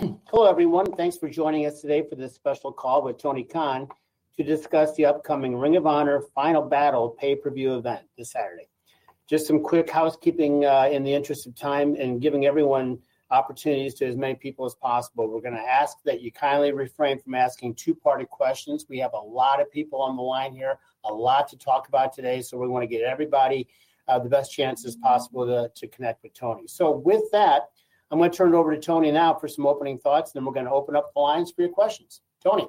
Hello, everyone. Thanks for joining us today for this special call with Tony Khan to discuss the upcoming Ring of Honor Final Battle pay per view event this Saturday. Just some quick housekeeping uh, in the interest of time and giving everyone opportunities to as many people as possible. We're going to ask that you kindly refrain from asking two parted questions. We have a lot of people on the line here, a lot to talk about today. So we want to get everybody uh, the best chances possible to, to connect with Tony. So, with that, I'm going to turn it over to Tony now for some opening thoughts, and then we're going to open up the lines for your questions. Tony.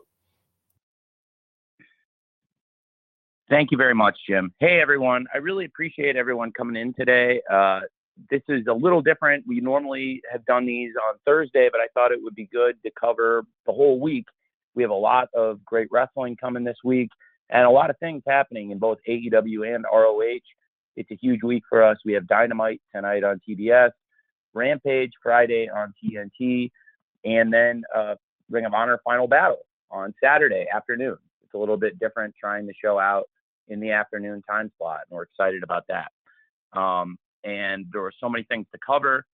Thank you very much, Jim. Hey, everyone. I really appreciate everyone coming in today. Uh, this is a little different. We normally have done these on Thursday, but I thought it would be good to cover the whole week. We have a lot of great wrestling coming this week and a lot of things happening in both AEW and ROH. It's a huge week for us. We have Dynamite tonight on TBS. Rampage Friday on TNT, and then uh, Ring of Honor Final Battle on Saturday afternoon. It's a little bit different trying the show out in the afternoon time slot, and we're excited about that. Um, and there were so many things to cover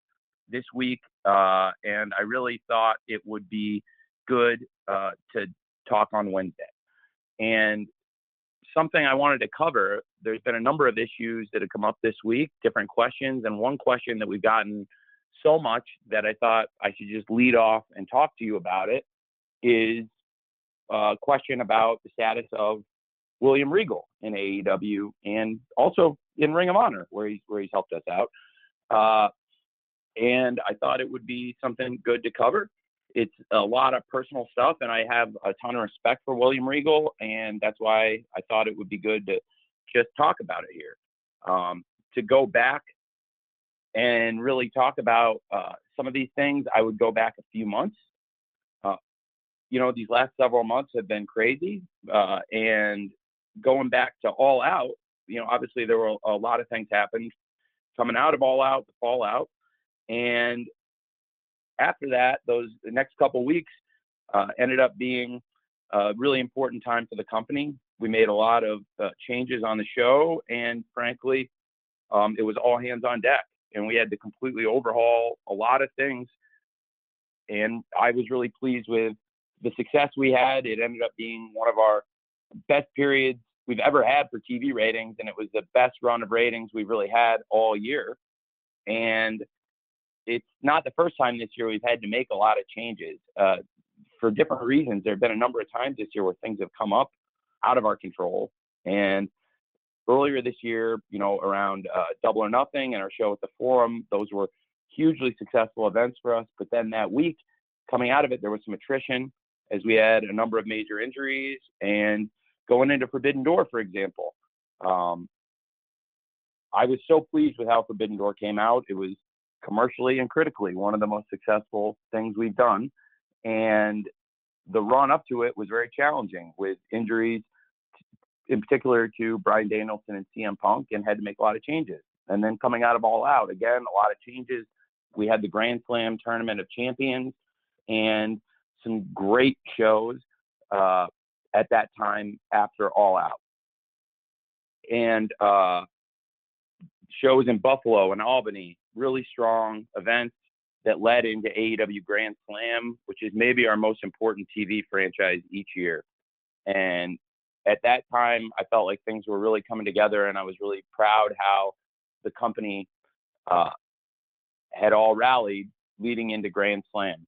this week, uh, and I really thought it would be good uh, to talk on Wednesday. And something I wanted to cover, there's been a number of issues that have come up this week, different questions, and one question that we've gotten so much that I thought I should just lead off and talk to you about it is a question about the status of William Regal in AEW and also in Ring of Honor where he's where he's helped us out. Uh, and I thought it would be something good to cover. It's a lot of personal stuff, and I have a ton of respect for William Regal, and that's why I thought it would be good to just talk about it here. Um, to go back and really talk about uh, some of these things, I would go back a few months. Uh, you know, these last several months have been crazy, uh, and going back to All Out, you know, obviously there were a lot of things happened coming out of All Out, the Fallout, and after that, those the next couple weeks uh, ended up being a really important time for the company. We made a lot of uh, changes on the show, and frankly, um, it was all hands on deck and we had to completely overhaul a lot of things. And I was really pleased with the success we had. It ended up being one of our best periods we've ever had for TV ratings, and it was the best run of ratings we've really had all year. And it's not the first time this year we've had to make a lot of changes uh, for different reasons. There have been a number of times this year where things have come up out of our control, and earlier this year, you know, around uh, Double or Nothing and our show at the Forum. Those were hugely successful events for us. But then that week, coming out of it, there was some attrition as we had a number of major injuries and going into Forbidden Door, for example. Um, I was so pleased with how Forbidden Door came out. It was commercially and critically one of the most successful things we've done. And the run up to it was very challenging with injuries in particular to Bryan Danielson and CM Punk, and had to make a lot of changes. And then coming out of All Out, again, a lot of changes. We had the Grand Slam Tournament of Champions, and some great shows uh, at that time after All Out, and uh, shows in Buffalo and Albany, really strong events that led into AEW Grand Slam, which is maybe our most important TV franchise each year. And at that time, I felt like things were really coming together, and I was really proud how the company uh, had all rallied leading into Grand Slam.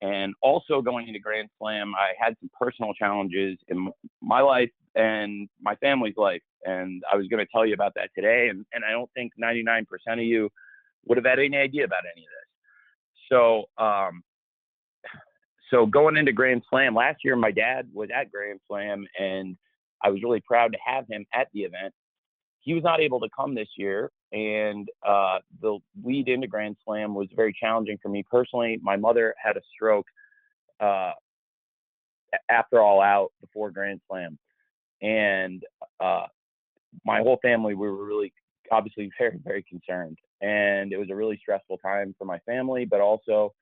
And also going into Grand Slam, I had some personal challenges in my life and my family's life. And I was going to tell you about that today. And, and I don't think 99% of you would have had any idea about any of this. So, um, so going into Grand Slam last year, my dad was at Grand Slam, and I was really proud to have him at the event. He was not able to come this year, and uh, the lead into Grand Slam was very challenging for me personally. My mother had a stroke uh, after All Out before Grand Slam, and uh, my whole family we were really obviously very very concerned, and it was a really stressful time for my family, but also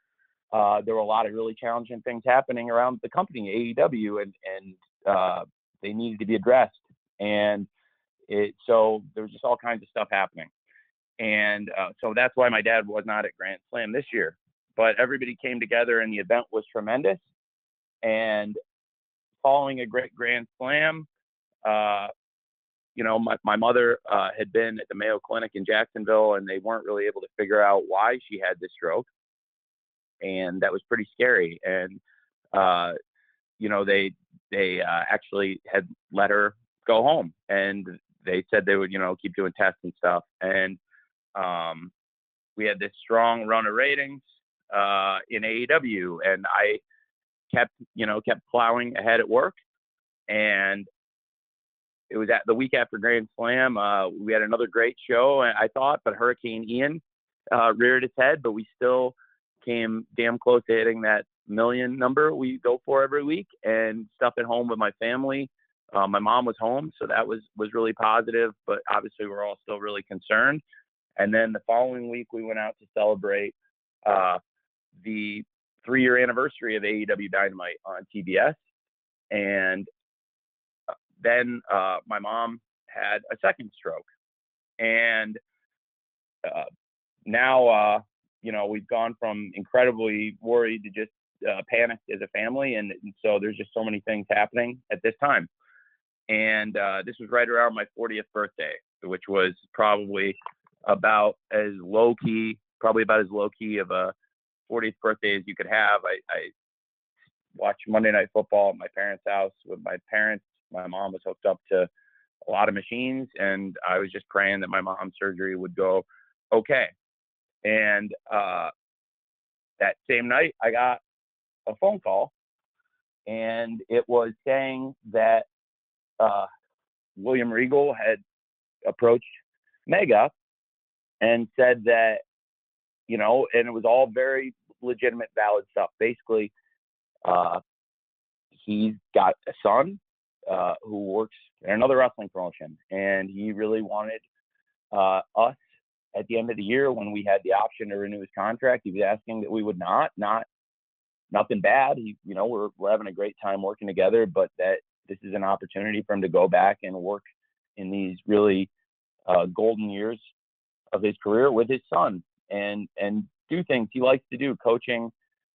uh, there were a lot of really challenging things happening around the company AEW, and and uh, they needed to be addressed, and it so there was just all kinds of stuff happening. And uh, so that's why my dad was not at Grand Slam this year. But everybody came together and the event was tremendous. And following a great Grand Slam, uh, you know, my, my mother uh, had been at the Mayo Clinic in Jacksonville and they weren't really able to figure out why she had this stroke. And that was pretty scary. And, uh, you know, they, they uh, actually had let her go home and they said they would, you know, keep doing tests and stuff. And um, we had this strong run of ratings uh, in AEW, and I kept, you know, kept plowing ahead at work. And it was at the week after Grand Slam. Uh, we had another great show, I thought, but Hurricane Ian uh, reared its head, but we still came damn close to hitting that million number we go for every week. And stuff at home with my family. Uh, my mom was home, so that was was really positive. But obviously, we're all still really concerned. And then the following week, we went out to celebrate uh, the three year anniversary of AEW Dynamite on TBS. And uh, then uh, my mom had a second stroke. And uh, now, uh, you know, we've gone from incredibly worried to just uh, panicked as a family. And, and, so there's just so many things happening at this time. And this was right around my 40th birthday, which was probably about as low key, probably about as low key of a 40th birthday as you could have. I, I watched Monday Night Football at my parents' house with my parents. My mom was hooked up to a lot of machines, and I was just praying that my mom's surgery would go okay. And uh, that same night, I got a phone call, and it was saying that uh, William Regal had approached Megha and said that, you know, and it was all very legitimate, valid stuff. Basically, uh, he's got a son uh, who works in another wrestling promotion, and he really wanted uh, us at the end of the year when we had the option to renew his contract. He was asking that we would not, not nothing bad. He, you know, we're we're having a great time working together, but that this is an opportunity for him to go back and work in these really uh, golden years of his career with his son and and do things he likes to do, coaching,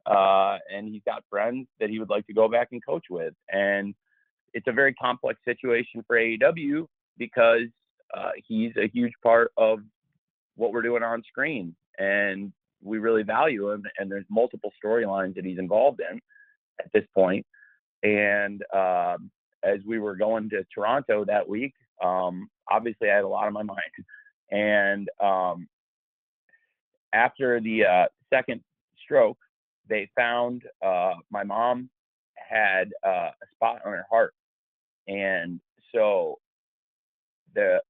uh, and he's got friends that he would like to go back and coach with. And it's a very complex situation for AEW because uh, he's a huge part of what we're doing on screen, and we really value him. And there's multiple storylines that he's involved in at this point. And uh, as we were going to Toronto that week, um, obviously I had a lot on my mind. And um, after the uh, second stroke, they found uh, my mom had uh, a spot on her heart, and so the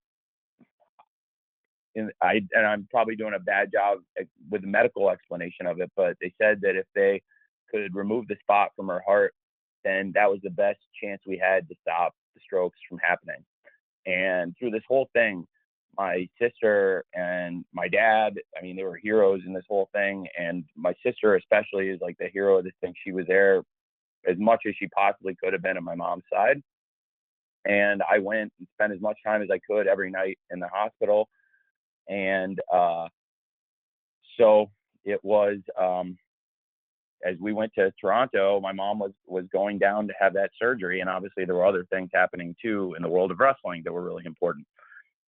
in, I and I'm probably doing a bad job eh, with the medical explanation of it, but they said that if they could remove the spot from her heart, then that was the best chance we had to stop the strokes from happening. And through this whole thing, my sister and my dad, I mean, they were heroes in this whole thing. And my sister, especially, is like the hero of this thing. She was there as much as she possibly could have been on my mom's side. And I went and spent as much time as I could every night in the hospital. And uh, so it was um, as we went to Toronto, my mom was was going down to have that surgery, and obviously there were other things happening too in the world of wrestling that were really important.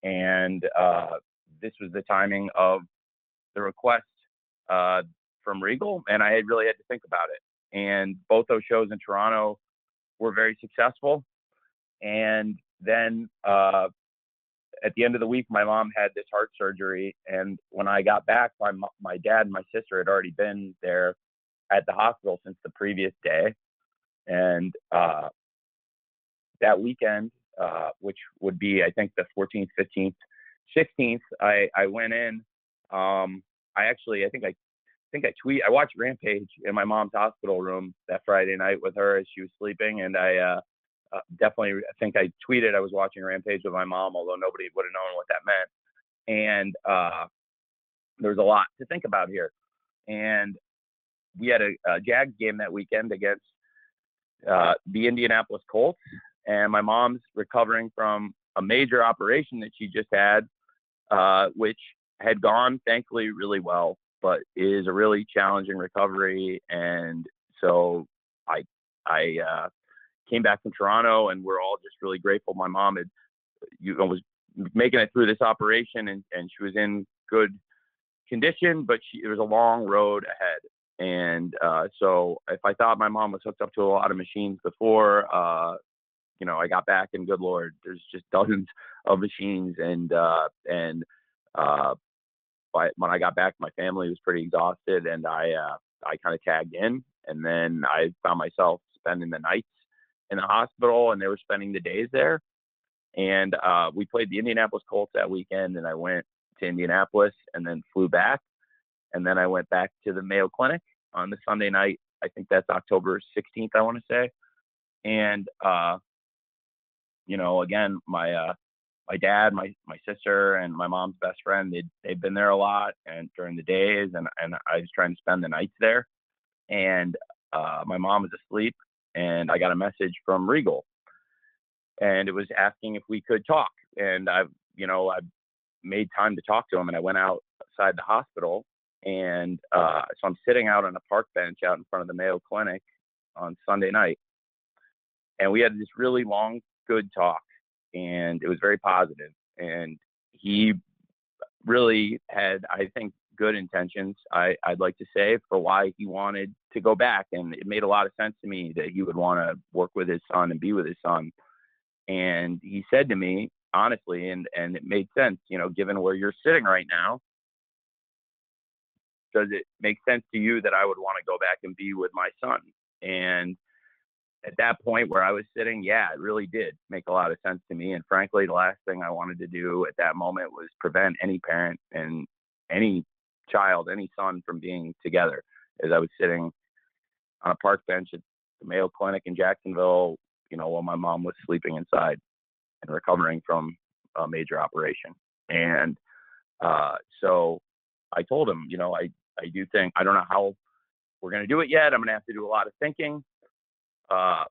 And uh, this was the timing of the request uh, from Regal, and I had really had to think about it. And both those shows in Toronto were very successful. And then uh, at the end of the week, my mom had this heart surgery, and when I got back, my my dad and my sister had already been there at the hospital since the previous day, and uh, that weekend, uh, which would be I think the 14th, 15th, 16th, I I went in. Um, I actually I think I think I tweet I watched Rampage in my mom's hospital room that Friday night with her as she was sleeping, and I uh, uh, definitely I think I tweeted I was watching Rampage with my mom, although nobody would have known what that meant. And uh, there's a lot to think about here. And we had a, a Jags game that weekend against uh, the Indianapolis Colts, and my mom's recovering from a major operation that she just had, uh, which had gone thankfully really well, but is a really challenging recovery. And so I I uh, came back from Toronto, and we're all just really grateful. My mom had you know, was making it through this operation, and and she was in good condition, but she, there was a long road ahead. And uh, so, if I thought my mom was hooked up to a lot of machines before, uh, you know, I got back, and good lord, there's just dozens of machines, and uh, and uh, by, when I got back, my family was pretty exhausted, and I uh, I kind of tagged in, and then I found myself spending the nights in the hospital, and they were spending the days there. And uh, we played the Indianapolis Colts that weekend, and I went to Indianapolis and then flew back, and then I went back to the Mayo Clinic on the Sunday night. I think that's October 16th, I want to say. And uh, you know, again, my uh, my dad, my my sister, and my mom's best friend, they they've been there a lot and during the days, and and I was trying to spend the nights there. And uh, my mom was asleep, and I got a message from Regal, and it was asking if we could talk. And I've you know I made time to talk to him, and I went outside the hospital, and uh, so I'm sitting out on a park bench out in front of the Mayo Clinic on Sunday night, and we had this really long, good talk and it was very positive. And he really had, I think, good intentions. I, I'd like to say for why he wanted to go back, and it made a lot of sense to me that he would want to work with his son and be with his son. And he said to me, honestly, and and it made sense, you know, given where you're sitting right now. Does it make sense to you that I would want to go back and be with my son? And at that point where I was sitting, yeah, it really did make a lot of sense to me. And frankly, the last thing I wanted to do at that moment was prevent any parent and any child, any son from being together. As I was sitting on a park bench at the Mayo Clinic in Jacksonville, you know, while my mom was sleeping inside and recovering from a major operation. And uh, so I told him, you know, I, I do think, I don't know how we're going to do it yet. I'm going to have to do a lot of thinking uh,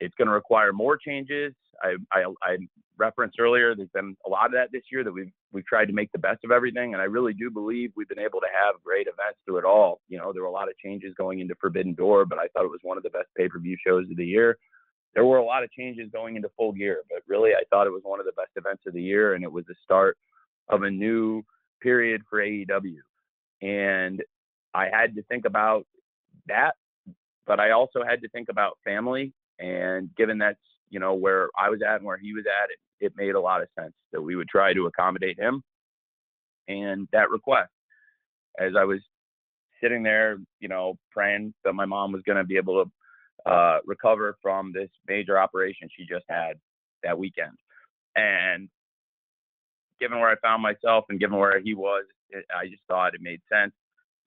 it's going to require more changes. I, I, I, referenced earlier there's been a lot of that this year that we've we've tried to make the best of everything, and I really do believe we've been able to have great events through it all. You know, there were a lot of changes going into Forbidden Door, but I thought it was one of the best pay-per-view shows of the year. There were a lot of changes going into Full Gear, but really I thought it was one of the best events of the year, and it was the start of a new period for AEW. And I had to think about that but I also had to think about family. And given that's, you know, where I was at and where he was at, it, it made a lot of sense that we would try to accommodate him and that request. As I was sitting there, you know, praying that my mom was going to be able to uh, recover from this major operation she just had that weekend. And given where I found myself and given where he was, it, I just thought it made sense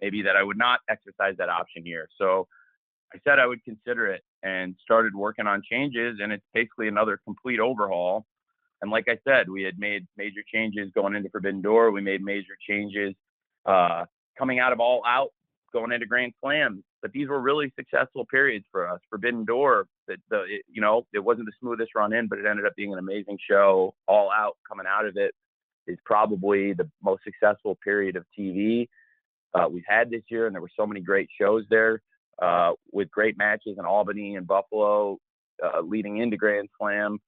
maybe that I would not exercise that option here. So I said I would consider it and started working on changes. And it's basically another complete overhaul. And like I said, we had made major changes going into Forbidden Door. We made major changes uh, coming out of All Out, going into Grand Slams but these were really successful periods for us. Forbidden Door, that the it, you know it wasn't the smoothest run in, but it ended up being an amazing show. All Out coming out of it is probably the most successful period of TV uh, we've had this year, and there were so many great shows there uh, with great matches in Albany and Buffalo, uh, leading into Grand Slam,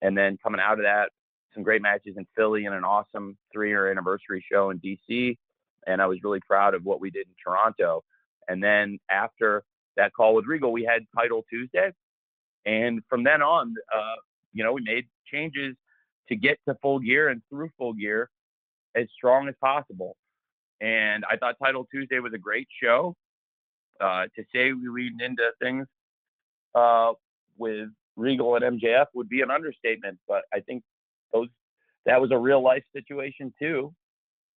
and then coming out of that, some great matches in Philly and an awesome three-year anniversary show in DC. And I was really proud of what we did in Toronto. And then after that call with Regal, we had Title Tuesday, and from then on, uh, you know, we made changes to get to full gear and through full gear as strong as possible. And I thought Title Tuesday was a great show. Uh, to say we leaned into things uh, with Regal and MJF would be an understatement, but I think those that was a real life situation too.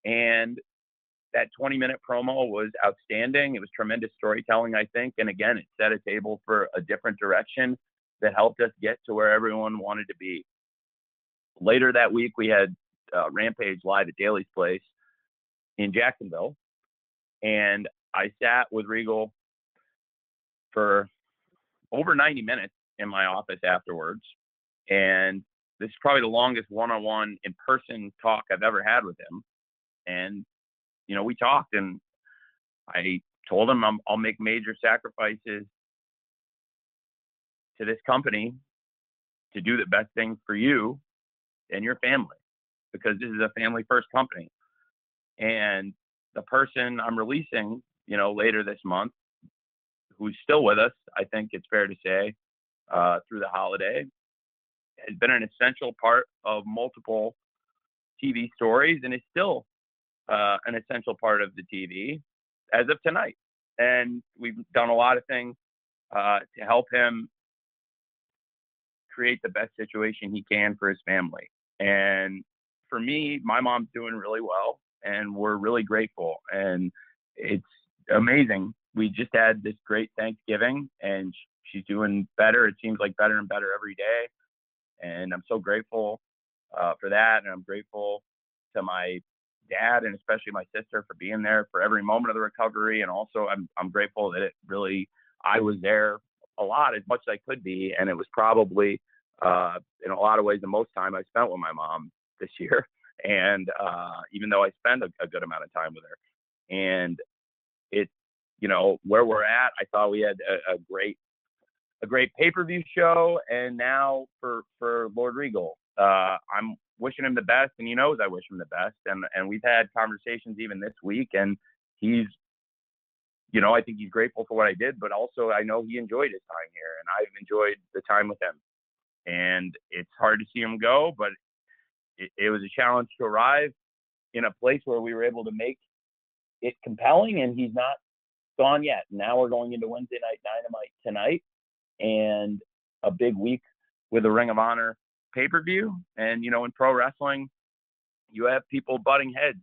And that 20 minute promo was outstanding. It was tremendous storytelling, I think. And again, it set a table for a different direction that helped us get to where everyone wanted to be. Later that week, we had uh, Rampage live at Daily's Place in Jacksonville. And I sat with Regal for over 90 minutes in my office afterwards. And this is probably the longest one on one in person talk I've ever had with him. And, you know, we talked and I told him i will make major sacrifices to this company to do the best thing for you and your family because this is a family first company. And the person I'm releasing, you know, later this month, who's still with us, I think it's fair to say, uh, through the holiday, has been an essential part of multiple TV stories and is still uh, an essential part of the TV as of tonight. And we've done a lot of things uh, to help him create the best situation he can for his family. And for me, my mom's doing really well, and we're really grateful. And it's amazing. We just had this great Thanksgiving, and she's doing better. It seems like better and better every day. And I'm so grateful uh, for that. And I'm grateful to my dad and especially my sister for being there for every moment of the recovery. And also, I'm, I'm grateful that it really, I was there a lot as much as I could be. And it was probably, uh, in a lot of ways, the most time I spent with my mom this year. And uh, even though I spend a, a good amount of time with her, and it, you know, where we're at, I thought we had a, a great a great pay per view show, and now for for Lord Regal, uh, I'm wishing him the best, and he knows I wish him the best, and and we've had conversations even this week, and he's, you know, I think he's grateful for what I did, but also I know he enjoyed his time here, and I've enjoyed the time with him, and it's hard to see him go, but it, it was a challenge to arrive in a place where we were able to make it compelling, and he's not gone yet. Now we're going into Wednesday night dynamite tonight and a big week with a Ring of Honor pay per view. And, you know, in pro wrestling, you have people butting heads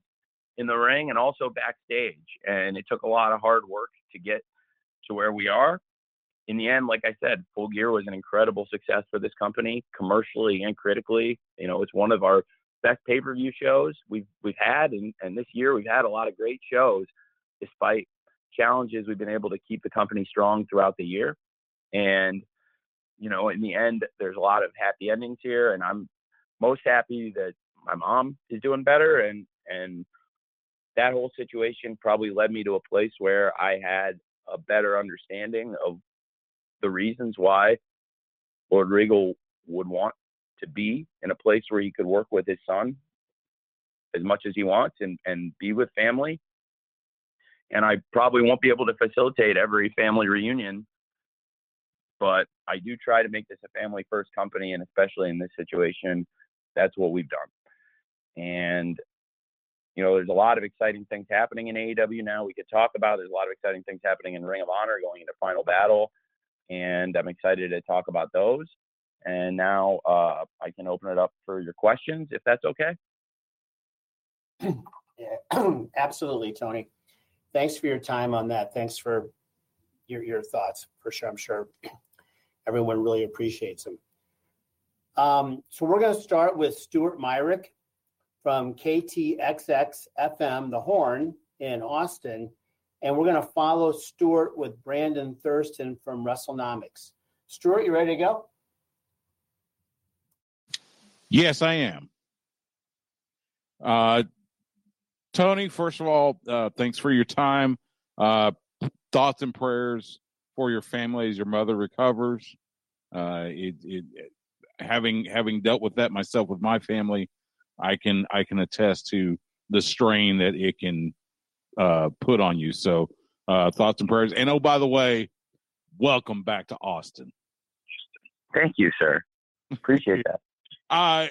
in the ring and also backstage. And it took a lot of hard work to get to where we are. In the end, like I said, Full Gear was an incredible success for this company, commercially and critically. You know, it's one of our best pay per view shows we've we've had, and, and this year we've had a lot of great shows, despite challenges. We've been able to keep the company strong throughout the year. And, you know, in the end, there's a lot of happy endings here. And I'm most happy that my mom is doing better. And, and that whole situation probably led me to a place where I had a better understanding of the reasons why Lord Regal would want to be in a place where he could work with his son as much as he wants and, and be with family. And I probably won't be able to facilitate every family reunion but I do try to make this a family first company, and especially in this situation, that's what we've done. And you know, there's a lot of exciting things happening in AEW now. We could talk about. There's a lot of exciting things happening in Ring of Honor going into Final Battle, and I'm excited to talk about those. And now uh, I can open it up for your questions, if that's okay. Yeah, absolutely, Tony. Thanks for your time on that. Thanks for your your thoughts. For sure, I'm sure everyone really appreciates them. Um, so we're going to start with Stuart Myrick from KTXX FM, The Horn in Austin. and we're going to follow Stuart with Brandon Thurston from WrestleNomics. Stuart, you ready to go? Yes, I am. Uh, Tony, first of all, uh, thanks for your time. Uh, thoughts and prayers for your family as your mother recovers. Uh, it, it, having having dealt with that myself with my family, I can I can attest to the strain that it can uh, put on you. So, uh, thoughts and prayers. And oh, by the way, welcome back to Austin. Thank you, sir. Appreciate that. Uh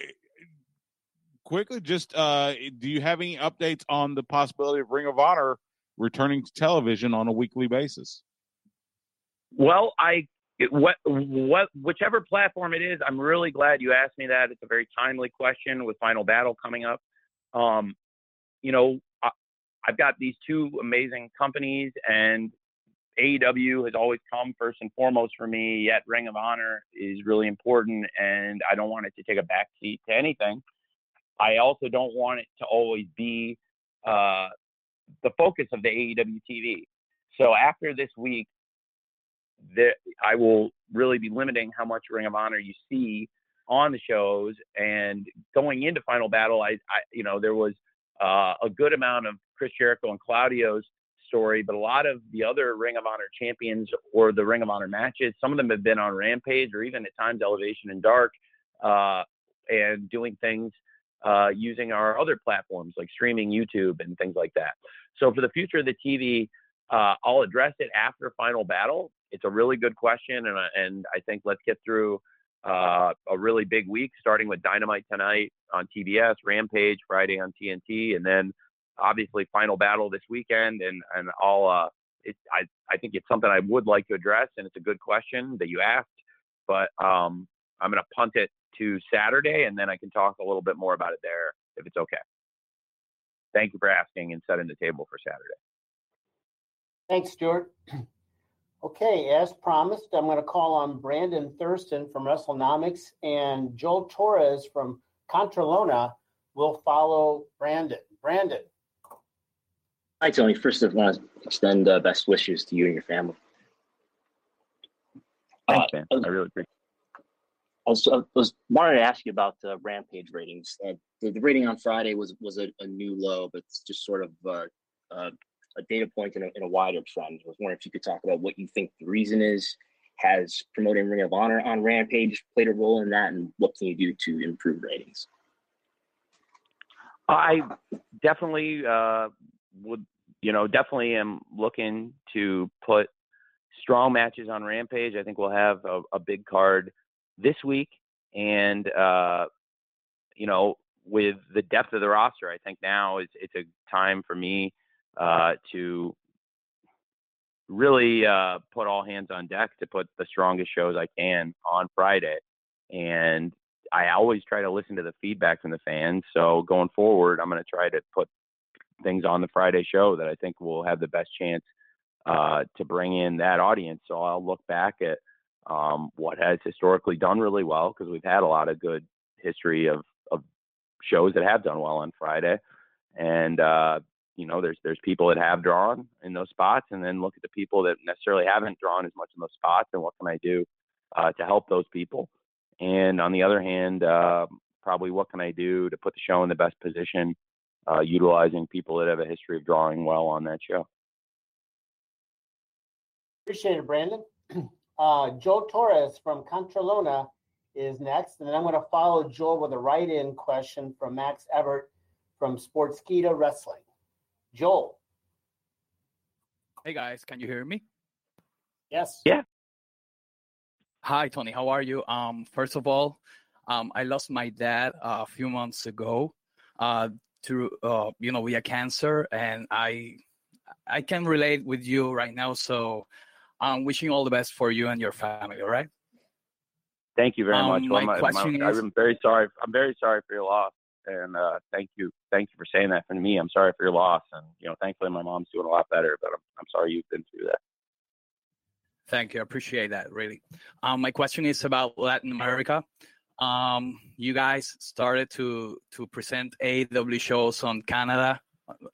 quickly, just uh, do you have any updates on the possibility of Ring of Honor returning to television on a weekly basis? Well, I what what whichever platform it is, I'm really glad you asked me that. It's a very timely question with Final Battle coming up. Um, you know, I've got these two amazing companies, and AEW has always come first and foremost for me. Yet Ring of Honor is really important, and I don't want it to take a backseat to anything. I also don't want it to always be uh, the focus of the AEW TV. So after this week, I will really be limiting how much Ring of Honor you see on the shows. And going into Final Battle, I, I you know, there was uh, a good amount of Chris Jericho and Claudio's story, but a lot of the other Ring of Honor champions or the Ring of Honor matches, some of them have been on Rampage or even at times Elevation and Dark, uh, and doing things uh, using our other platforms like streaming YouTube and things like that. So for the future of the TV, uh, I'll address it after Final Battle. It's a really good question, and and I think let's get through uh, a really big week, starting with Dynamite tonight on TBS, Rampage Friday on TNT, and then obviously Final Battle this weekend. And and I'll uh, it, I I think it's something I would like to address, and it's a good question that you asked, but um, I'm going to punt it to Saturday, and then I can talk a little bit more about it there if it's okay. Thank you for asking and setting the table for Saturday. Thanks, Stuart. Okay, as promised, I'm going to call on Brandon Thurston from WrestleNomics and Joel Torres from Contralona will follow Brandon. Brandon. Hi, Tony. First, I want to extend uh, best wishes to you and your family. Thanks, uh, man. I really appreciate I was, I was wanted to ask you about the Rampage ratings. Uh, the, the, rating on Friday was was a, a, new low, but it's just sort of uh, uh, a data point in a, in a wider trend. I was wondering if you could talk about what you think the reason is. Has promoting Ring of Honor on Rampage played a role in that, and what can you do to improve ratings? I definitely uh, would, you know, definitely am looking to put strong matches on Rampage. I think we'll have a, a big card this week, and uh, you know, with the depth of the roster, I think now is it's a time for me uh, to really uh, put all hands on deck to put the strongest shows I can on Friday. And I always try to listen to the feedback from the fans. So going forward, I'm going to try to put things on the Friday show that I think will have the best chance uh, to bring in that audience. So I'll look back at um, what has historically done really well because we've had a lot of good history of, of shows that have done well on Friday. And uh, you know, there's there's people that have drawn in those spots, and then look at the people that necessarily haven't drawn as much in those spots, and what can I do uh, to help those people? And on the other hand, uh, probably what can I do to put the show in the best position, uh, utilizing people that have a history of drawing well on that show. Appreciate it, Brandon. Uh, Joe Torres from Contralona is next, and then I'm going to follow Joel with a write-in question from Max Everett from Sportskeeda Wrestling. Joel. Hey guys, can you hear me? Yes. Yeah. Hi Tony, how are you? Um, first of all, um, I lost my dad uh, a few months ago, uh, to uh, you know, via cancer, and I, I can relate with you right now. So, I'm wishing all the best for you and your family. All right. Thank you very um, much. My well, question my, is, I'm very sorry. I'm very sorry for your loss and uh, thank you, thank you for saying that for me. I'm sorry for your loss, and you know, thankfully my mom's doing a lot better, but I'm, I'm sorry you've been through that. Thank you, I appreciate that really. Um, my question is about Latin America. Um, you guys started to to present AW shows on Canada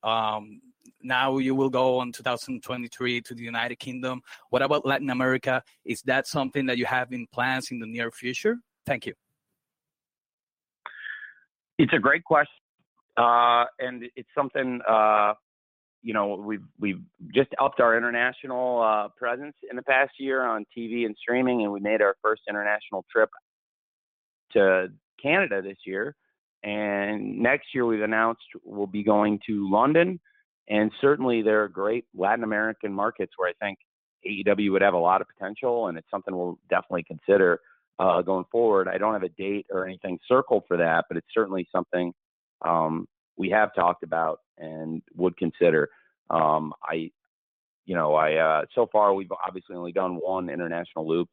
um, now you will go on 2023 to the United Kingdom. What about Latin America? Is that something that you have in plans in the near future? Thank you. It's a great question, uh, and it's something uh, you know we've we've just upped our international uh, presence in the past year on TV and streaming, and we made our first international trip to Canada this year. And next year, we've announced we'll be going to London. And certainly, there are great Latin American markets where I think AEW would have a lot of potential, and it's something we'll definitely consider uh, going forward. I don't have a date or anything circled for that, but it's certainly something um, we have talked about and would consider. Um, I, you know, I uh, so far we've obviously only done one international loop,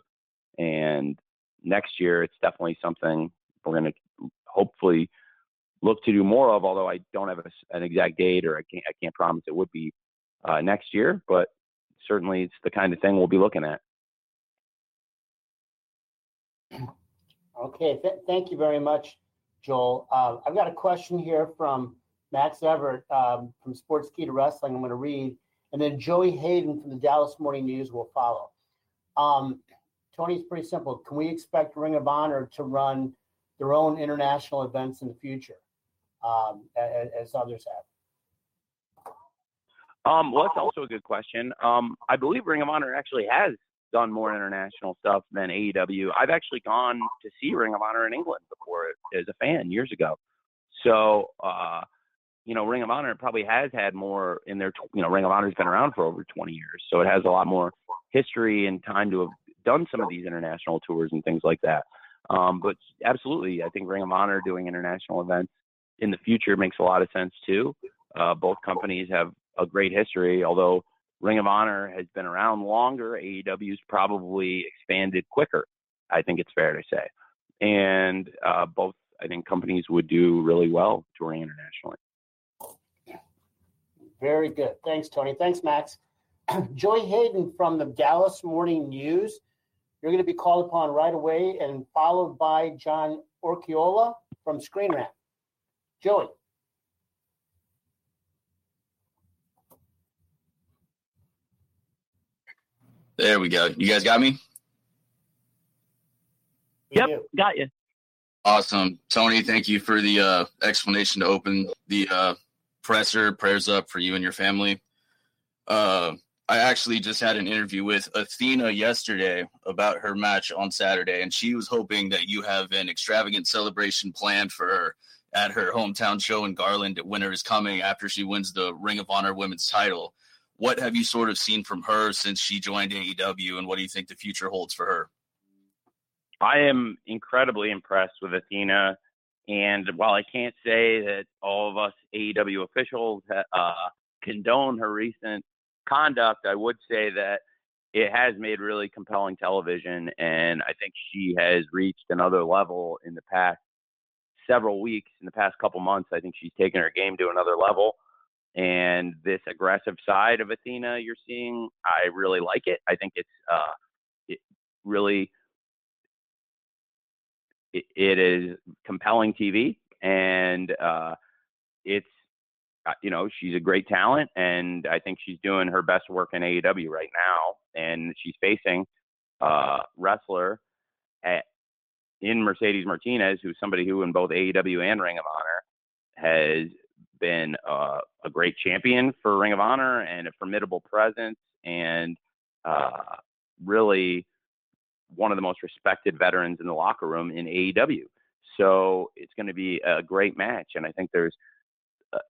and next year it's definitely something we're going to hopefully look to do more of. Although I don't have a, an exact date or I can't I can't promise it would be uh, next year, but certainly it's the kind of thing we'll be looking at. Okay, th- thank you very much, Joel. Uh, I've got a question here from Max Everett um, from Sportskeeda Wrestling. I'm going to read, and then Joey Hayden from the Dallas Morning News will follow. Um, Tony, it's pretty simple. Can we expect Ring of Honor to run their own international events in the future, um, as, as, others have? Um, well, that's also a good question. Um, I believe Ring of Honor actually has done more international stuff than AEW. I've actually gone to see Ring of Honor in England before as a fan years ago. So, uh, you know, Ring of Honor probably has had more in their, you know, Ring of Honor's been around for over 20 years. So it has a lot more history and time to have done some of these international tours and things like that. Um, but absolutely, I think Ring of Honor doing international events in the future makes a lot of sense too. Uh, both companies have a great history, although Ring of Honor has been around longer. AEW's probably expanded quicker. I think it's fair to say, and uh, both I think companies would do really well touring internationally. Very good. Thanks, Tony. Thanks, Max. Joy Hayden from the Dallas Morning News. You're going to be called upon right away and followed by John Orquiola from Screen Rant. Joey. There we go. You guys got me? We yep, do. got you. Awesome. Tony, thank you for the uh, explanation to open the uh, presser. Prayers up for you and your family. Uh, I actually just had an interview with Athena yesterday about her match on Saturday, and she was hoping that you have an extravagant celebration planned for her at her hometown show in Garland Winter is Coming after she wins the Ring of Honor Women's title what have you sort of seen from her since she joined AEW, and what do you think the future holds for her? I am incredibly impressed with Athena, and while I can't say that all of us AEW officials uh, condone her recent conduct, I would say that it has made really compelling television, and I think she has reached another level in the past several weeks. In the past couple months, I think she's taken her game to another level and this aggressive side of Athena you're seeing, I really like it. I think it's uh, it really it, is compelling TV, and uh, it's you know she's a great talent, and I think she's doing her best work in AEW right now, and she's facing uh, wrestler at, in Mercedes Martinez, who's somebody who in both AEW and Ring of Honor has been uh, a great champion for Ring of Honor and a formidable presence, and uh, really one of the most respected veterans in the locker room in AEW. So it's going to be a great match, and I think there's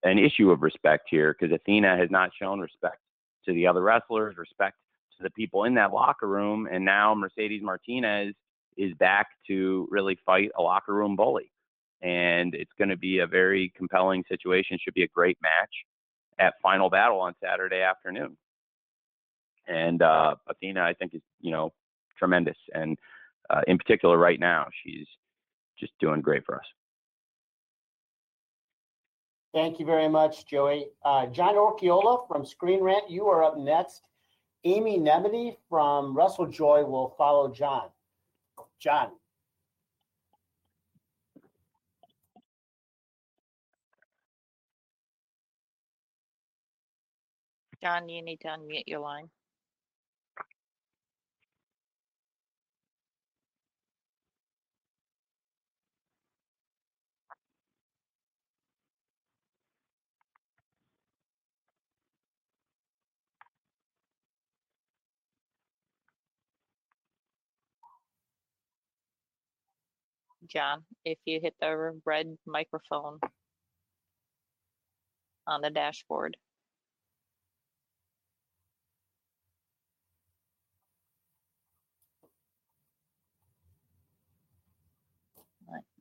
an issue of respect here because Athena has not shown respect to the other wrestlers, respect to the people in that locker room, and now Mercedes Martinez is back to really fight a locker room bully and it's going to be a very compelling situation. Should be a great match at Final Battle on Saturday afternoon. And uh, Athena, I think, is you know tremendous, and uh, in particular right now, she's just doing great for us. Thank you very much, Joey. Uh, John Orquiola from Screen Rant, you are up next. Amy Nemmity from WrestleJoy will follow John. John. John, you need to unmute your line. John, if you hit the red microphone on the dashboard.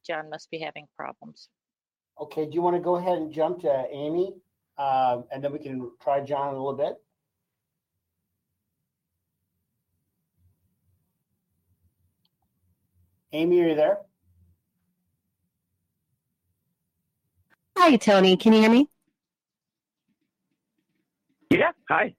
John must be having problems. Okay, do you want to go ahead and jump to Amy? Um, and then we can try John a little bit. Amy, are you there? Hi, Tony. Can you hear me? Yeah. Hi.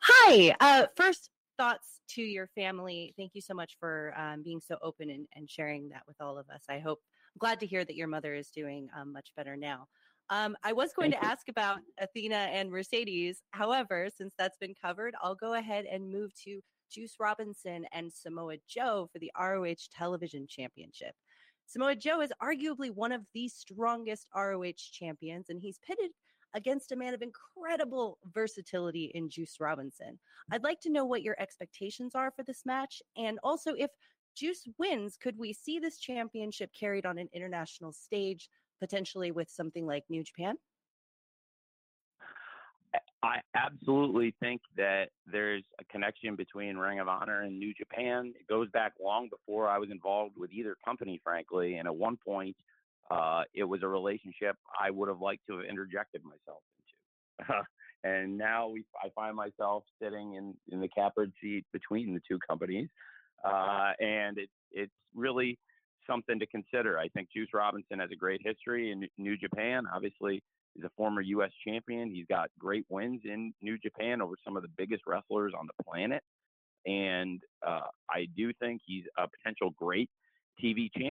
Hi. Uh, first, thoughts to your family. Thank you so much for um, being so open and, and, sharing that with all of us. I hope, I'm glad to hear that your mother is doing um, much better now. Um, I was going Thank to you. ask about Athena and Mercedes. However, since that's been covered, I'll go ahead and move to Juice Robinson and Samoa Joe for the ROH Television Championship. Samoa Joe is arguably one of the strongest ROH champions, and he's pitted against a man of incredible versatility in Juice Robinson. I'd like to know what your expectations are for this match, and also if Juice wins, could we see this championship carried on an international stage, potentially with something like New Japan? I absolutely think that there's a connection between Ring of Honor and New Japan. It goes back long before I was involved with either company, frankly. And at one point, uh, it was a relationship I would have liked to have interjected myself into. and now we, I find myself sitting in, in the catbird seat between the two companies. Uh, and it, it's really something to consider. I think Juice Robinson has a great history in New Japan. Obviously, He's a former U.S. champion. He's got great wins in New Japan over some of the biggest wrestlers on the planet. And uh, I do think he's a potential great TV champion.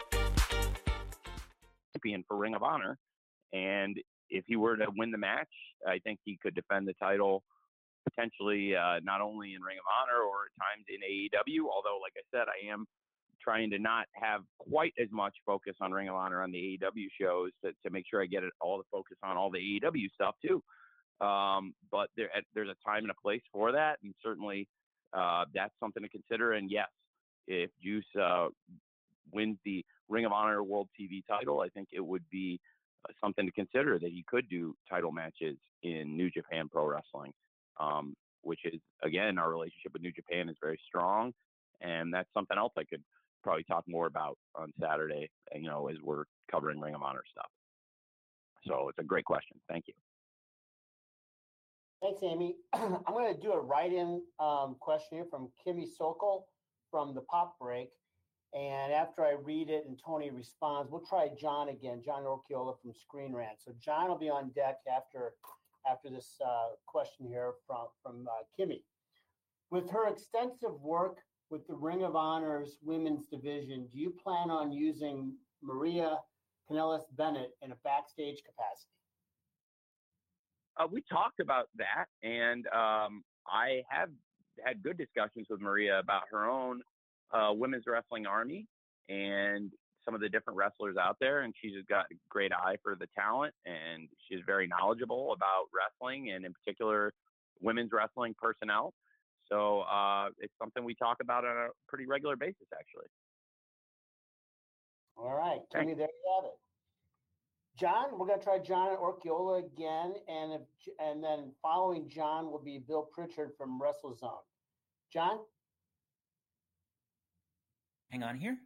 for Ring of Honor. And if he were to win the match, I think he could defend the title potentially uh, not only in Ring of Honor or at times in AEW. Although, like I said, I am trying to not have quite as much focus on Ring of Honor on the AEW shows to, to make sure I get it, all the focus on all the AEW stuff too. Um, but there, there's a time and a place for that, and certainly uh, that's something to consider. And yes, if Juice uh, wins the Ring of Honor World TV title, I think it would be uh, something to consider that he could do title matches in New Japan Pro Wrestling, um, which is again our relationship with New Japan is very strong, and that's something else I could probably talk more about on Saturday. You know, as we're covering Ring of Honor stuff. So it's a great question. Thank you. Thanks, Amy. I'm going to do a write-in um, question here from Kimmy Sokol from the Pop Break. And after I read it and Tony responds, we'll try John again, John Orquiola from Screen Rant. So John will be on deck after after this uh, question here from from uh, Kimmy. With her extensive work with the Ring of Honor's women's division, do you plan on using Maria Kanellis Bennett in a backstage capacity? Uh, we talked about that, and um, I have had good discussions with Maria about her own uh, women's wrestling army and some of the different wrestlers out there. And she's got a great eye for the talent and she's very knowledgeable about wrestling and in particular women's wrestling personnel. So uh, it's something we talk about on a pretty regular basis, actually. All right, Tony, there you have it. John, we're going to try John Orquiola again, and if, and then following John will be Bill Pritchard from WrestleZone. John, Hang on here.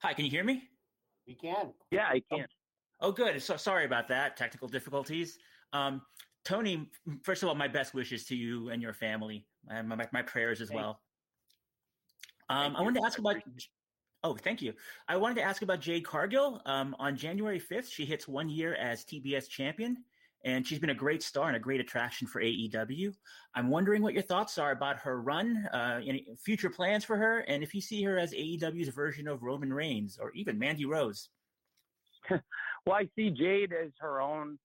Hi, can you hear me? we can. Yeah, I can. Oh, good. So sorry about that. Technical difficulties. Um, Tony, first of all, my best wishes to you and your family, and my, my prayers as Thank- well. Um, I wanted to ask about. Oh, thank you. I wanted to ask about Jade Cargill. Um, on January 5th, she hits one year as TBS champion, and she's been a great star and a great attraction for AEW. I'm wondering what your thoughts are about her run, uh, any future plans for her, and if you see her as AEW's version of Roman Reigns or even Mandy Rose. Well, I see Jade as her own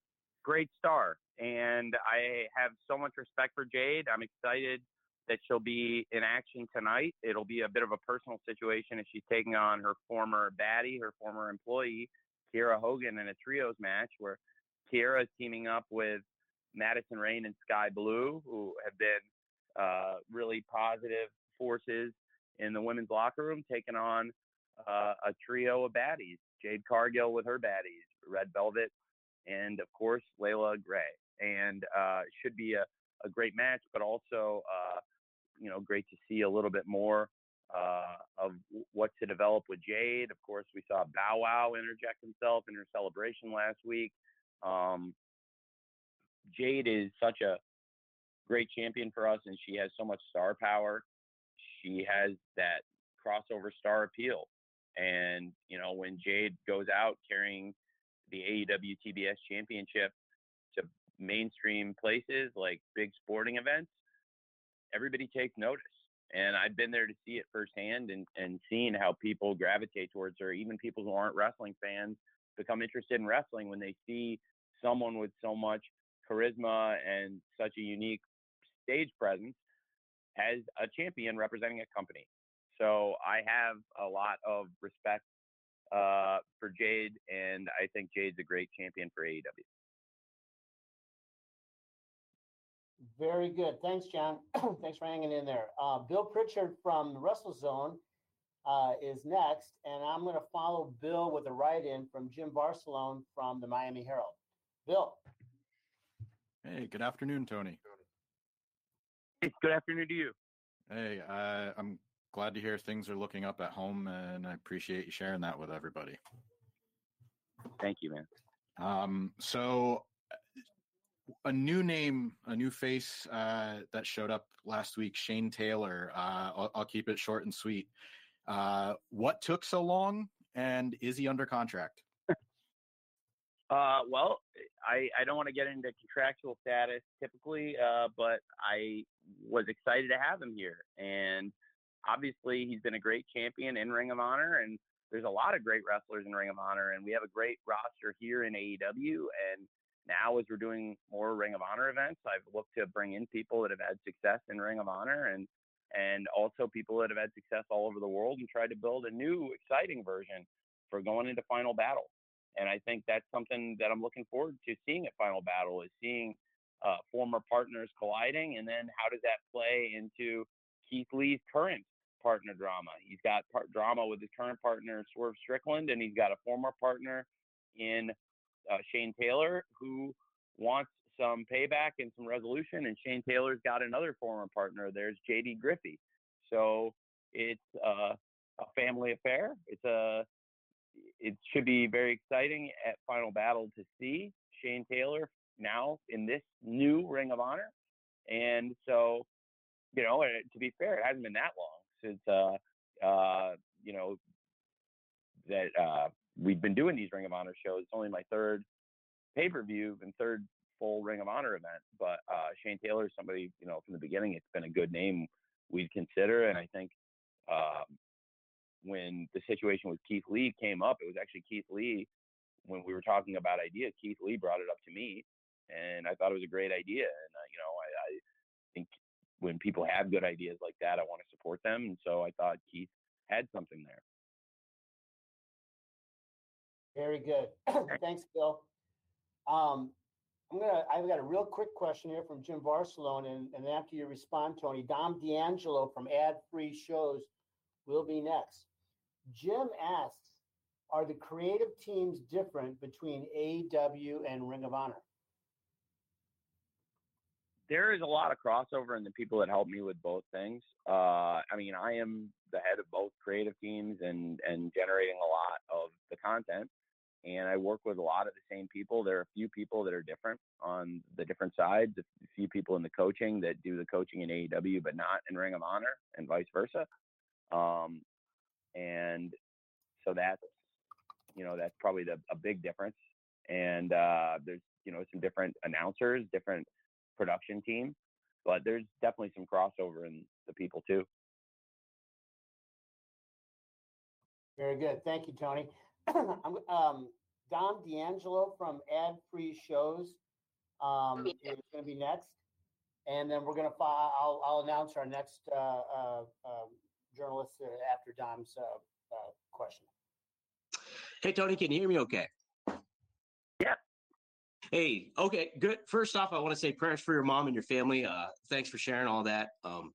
great star, and I have so much respect for Jade. I'm excited that she'll be in action tonight. It'll be a bit of a personal situation as she's taking on her former baddie, her former employee, Kiera Hogan, in a trios match where Kiera is teaming up with Madison Rayne and Skye Blue, who have been uh, really positive forces in the women's locker room, taking on uh, a trio of baddies. Jade Cargill with her baddies, Red Velvet, and of course Leila Grey. And uh, should be a, a great match, but also uh, you know great to see a little bit more uh, of what to develop with Jade. Of course, we saw Bow Wow interject himself in her celebration last week. Um, Jade is such a great champion for us, and she has so much star power. She has that crossover star appeal. And, you know, when Jade goes out carrying the AEW TBS championship to mainstream places like big sporting events, everybody takes notice. And I've been there to see it firsthand and, and seeing how people gravitate towards her. Even people who aren't wrestling fans become interested in wrestling when they see someone with so much charisma and such a unique stage presence as a champion representing a company. So I have a lot of respect uh, for Jade, and I think Jade's a great champion for AEW. Very good. Thanks, John. Thanks for hanging in there. Uh, Bill Pritchard from the WrestleZone uh, is next, and I'm going to follow Bill with a write-in from Jim Varsallone from the Miami Herald. Bill, Hey, good afternoon, Tony. Hey, Good afternoon to you. Hey, uh, I'm glad to hear things are looking up at home, and I appreciate you sharing that with everybody. Thank you, man. Um, so, a new name, a new face uh, that showed up last week, Shane Taylor. Uh, I'll, I'll keep it short and sweet. Uh, what took so long, and is he under contract? Uh, well, I, I don't want to get into contractual status typically, uh, but I was excited to have him here. And obviously, he's been a great champion in Ring of Honor, and there's a lot of great wrestlers in Ring of Honor, and we have a great roster here in AEW. And now, as we're doing more Ring of Honor events, I've looked to bring in people that have had success in Ring of Honor, and and also people that have had success all over the world, and tried to build a new, exciting version for going into Final Battle. And I think that's something that I'm looking forward to seeing at Final Battle is seeing uh, former partners colliding, and then how does that play into Keith Lee's current partner drama? He's got part drama with his current partner Swerve Strickland, and he's got a former partner in uh, Shane Taylor who wants some payback and some resolution, and Shane Taylor's got another former partner. There's JD Griffey, so it's uh, a family affair. It's a it should be very exciting at Final Battle to see Shane Taylor now in this new Ring of Honor. And so, you know, to be fair, it hasn't been that long since, uh, uh, you know, that uh, we've been doing these Ring of Honor shows. It's only my third pay per view and third full Ring of Honor event. But uh, Shane Taylor is somebody, you know, from the beginning, it's been a good name we'd consider. And I think, um, when the situation with Keith Lee came up, it was actually Keith Lee when we were talking about ideas. Keith Lee brought it up to me, and I thought it was a great idea. And uh, you know, I, I think when people have good ideas like that, I want to support them. And so I thought Keith had something there. very good. Thanks, Bill. Um, I'm gonna. I've got a real quick question here from Jim Varsallone, and, and after you respond, Tony, Dom D'Angelo from Ad Free Shows will be next. Jim asks, "Are the creative teams different between AEW and Ring of Honor?" there is a lot of crossover in the people that help me with both things. Uh, I mean, I am the head of both creative teams and and generating a lot of the content, and I work with a lot of the same people. There are a few people that are different on the different sides. A few people in the coaching that do the coaching in AEW, but not in Ring of Honor, and vice versa. Um, and so that's you know that's probably the, a big difference. And uh, there's you know some different announcers, different production team, but there's definitely some crossover in the people too. Very good. Thank you, Tony. um, Dom D'Angelo from Ad Free Shows um, is going to be next. And then we're going to, I'll, I'll announce our next uh, uh, um, journalist uh, after Dom's uh, uh, question. Hey, Tony, can you hear me okay? Yeah. Hey, okay, good. First off, I want to say prayers for your mom and your family. Uh, thanks for sharing all that. Um,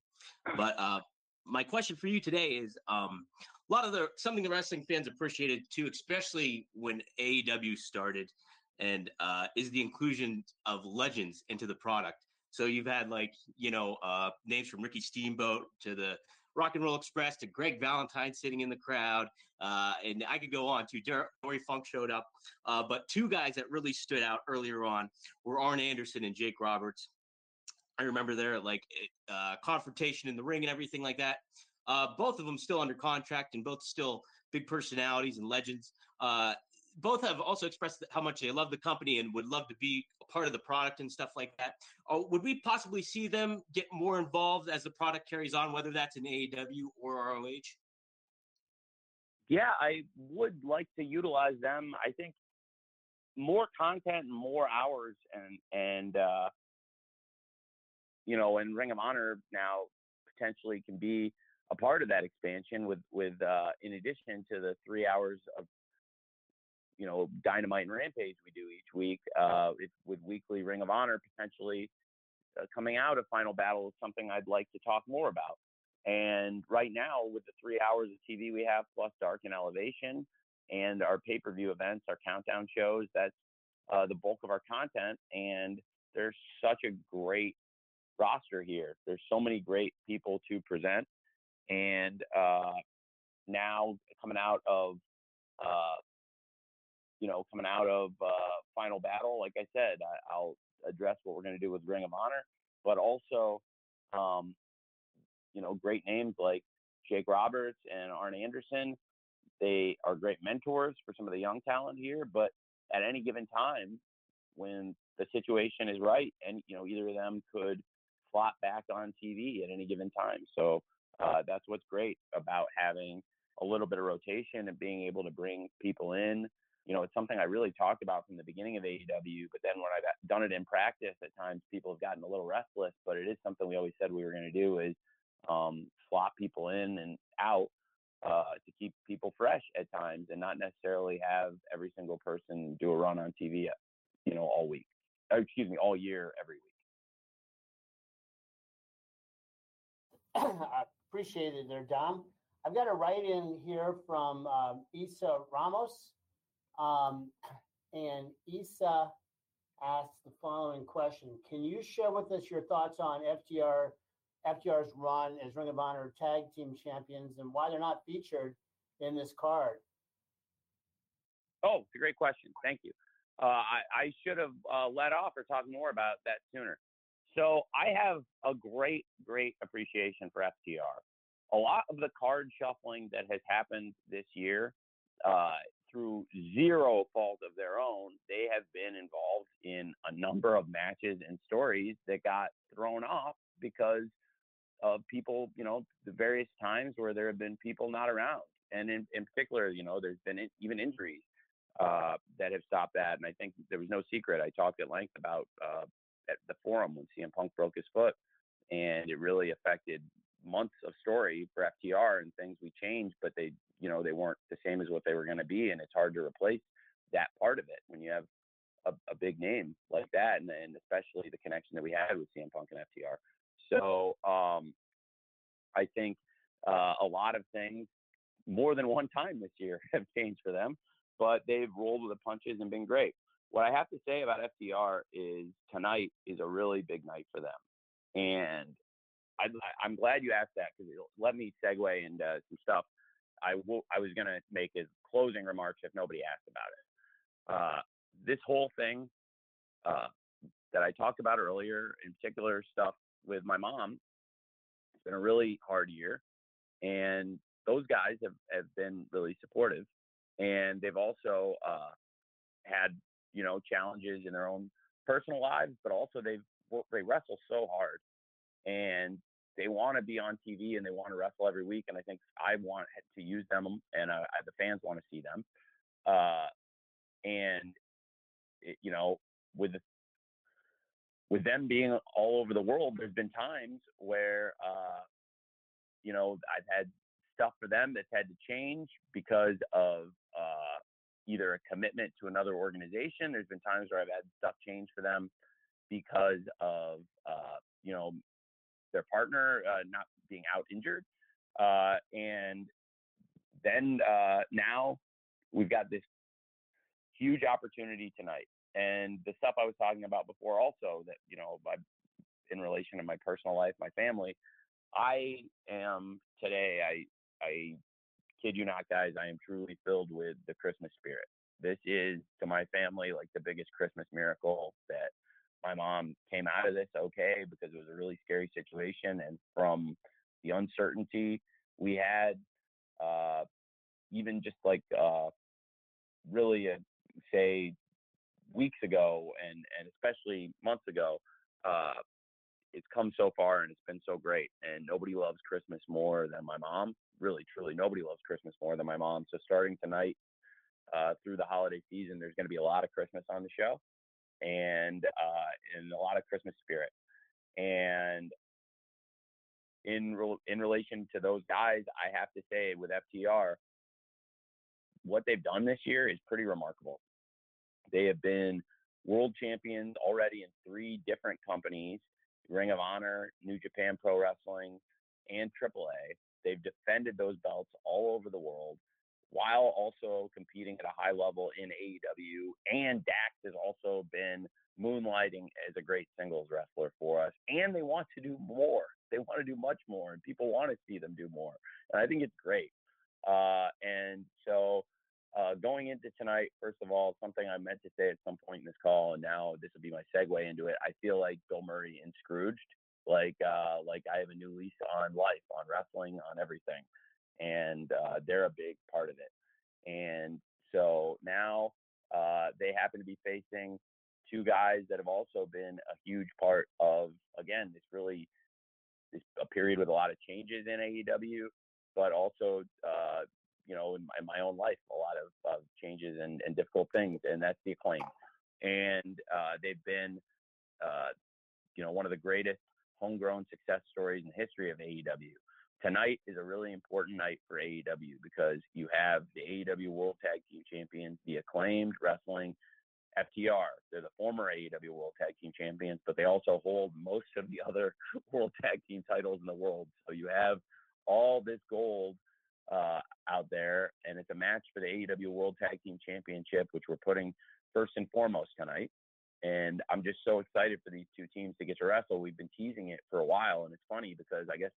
but uh, my question for you today is um, a lot of the something the wrestling fans appreciated too, especially when AEW started, and uh, is the inclusion of legends into the product. So you've had like you know uh, names from Ricky Steamboat to the Rock and Roll Express to Greg Valentine sitting in the crowd, uh, and I could go on. To Dory Funk showed up, uh, but two guys that really stood out earlier on were Arn Anderson and Jake Roberts. I remember their like uh, confrontation in the ring and everything like that. Uh, both of them still under contract and both still big personalities and legends. Uh, both have also expressed how much they love the company and would love to be a part of the product and stuff like that. Uh, would we possibly see them get more involved as the product carries on, whether that's in AEW or ROH? Yeah, I would like to utilize them. I think more content more hours and and uh, you know, and Ring of Honor now potentially can be a part of that expansion with with uh, in addition to the three hours of you know Dynamite and Rampage we do each week. Uh, with weekly Ring of Honor potentially uh, coming out of Final Battle is something I'd like to talk more about. And right now, with the three hours of TV we have, plus Dark and Elevation, and our pay per view events, our countdown shows, that's uh, the bulk of our content. And there's such a great roster here. There's so many great people to present. And uh, now coming out of uh, you know, coming out of uh, Final Battle, like I said, I, will address what we're going to do with Ring of Honor, but also, um, you know, great names like Jake Roberts and Arn Anderson. They are great mentors for some of the young talent here, but at any given time, when the situation is right, and you know, either of them could flop back on TV at any given time. So uh, that's what's great about having a little bit of rotation and being able to bring people in you know, it's something I really talked about from the beginning of AEW. But then when I've done it in practice, at times people have gotten a little restless. But it is something we always said we were going to do is um, swap people in and out uh, to keep people fresh at times, and not necessarily have every single person do a run on TV, you know, all week. Or, excuse me, all year, every week. I appreciate it there, Dom. I've got a write in here from um, Isa Ramos. Um, and Isa asked the following question: Can you share with us your thoughts on FTR, FTR's run as Ring of Honor Tag Team Champions, and why they're not featured in this card? Oh, it's a great question. Thank you. Uh, I, I, should have uh, let off or talked more about that sooner. So I have a great, great appreciation for FTR. A lot of the card shuffling that has happened this year uh, through zero fault of their own, they have been involved in a number of matches and stories that got thrown off because of people, you know, the various times where there have been people not around. And in, in particular, you know, there's been even injuries uh, that have stopped that. And I think there was no secret. I talked at length about uh, at the forum when CM Punk broke his foot, and it really affected months of story for FTR and things we changed, but they, you know, they weren't the same as what they were going to be, and it's hard to replace that part of it when you have a, a big name like that, and, and especially the connection that we had with CM Punk and FTR. So um, I think uh, a lot of things more than one time this year have changed for them, but they've rolled with the punches and been great. What I have to say about FTR is tonight is a really big night for them, and I, I'm glad you asked that because it let me segue into some stuff I, w- I was going to make as closing remarks if nobody asked about it. Uh, this whole thing uh, that I talked about earlier, in particular stuff with my mom, it's been a really hard year, and those guys have, have been really supportive, and they've also uh, had you know challenges in their own personal lives, but also they've they wrestle so hard, and they want to be on TV and they want to wrestle every week. And I think I want to use them, and uh, the fans want to see them. Uh, and it, you know, with with them being all over the world, there's been times where uh, you know I've had stuff for them that's had to change because of uh, either a commitment to another organization. There's been times where I've had stuff change for them because of uh, you know their partner uh, not being out injured. Uh, and then uh, now we've got this huge opportunity tonight. And the stuff I was talking about before, also that you know, by, in relation to my personal life, my family, I am today. I I kid you not, guys. I am truly filled with the Christmas spirit. This is to my family like the biggest Christmas miracle that my mom came out of this okay because it was a really scary situation. And from the uncertainty we had, uh, even just like uh, really, uh, say, weeks ago and, and especially months ago, uh, it's come so far and it's been so great. And nobody loves Christmas more than my mom. Really, truly, nobody loves Christmas more than my mom. So starting tonight uh, through the holiday season, there's going to be a lot of Christmas on the show and uh, in a lot of Christmas spirit. And in re- in relation to those guys, I have to say with FTR, what they've done this year is pretty remarkable. They have been world champions already in three different companies: Ring of Honor, New Japan Pro Wrestling, and AAA. They've defended those belts all over the world while also competing at a high level in AEW. And Dax has also been moonlighting as a great singles wrestler for us. And they want to do more. They want to do much more, and people want to see them do more. And I think it's great. Uh, and so uh, going into tonight, first of all, something I meant to say at some point in this call, and now this will be my segue into it. I feel like Bill Murray in Scrooged, like uh, like I have a new lease on life, on wrestling, on everything and uh, they're a big part of it. And so now uh, they happen to be facing two guys that have also been a huge part of again this really this a period with a lot of changes in AEW, but also uh, you know in my, in my, own life a lot of, of changes and, and, difficult things, and that's the acclaim. And uh, they've been uh, you know one of the greatest homegrown success stories in the history of AEW tonight is a really important night for AEW because you have the AEW World Tag Team Champions, the acclaimed wrestling FTR. They're the former AEW World Tag Team Champions, but they also hold most of the other World Tag Team titles in the world. So you have all this gold uh, out there, and it's a match for the AEW World Tag Team Championship, which we're putting first and foremost tonight. And I'm just so excited for these two teams to get to wrestle. We've been teasing it for a while, and it's funny because I guess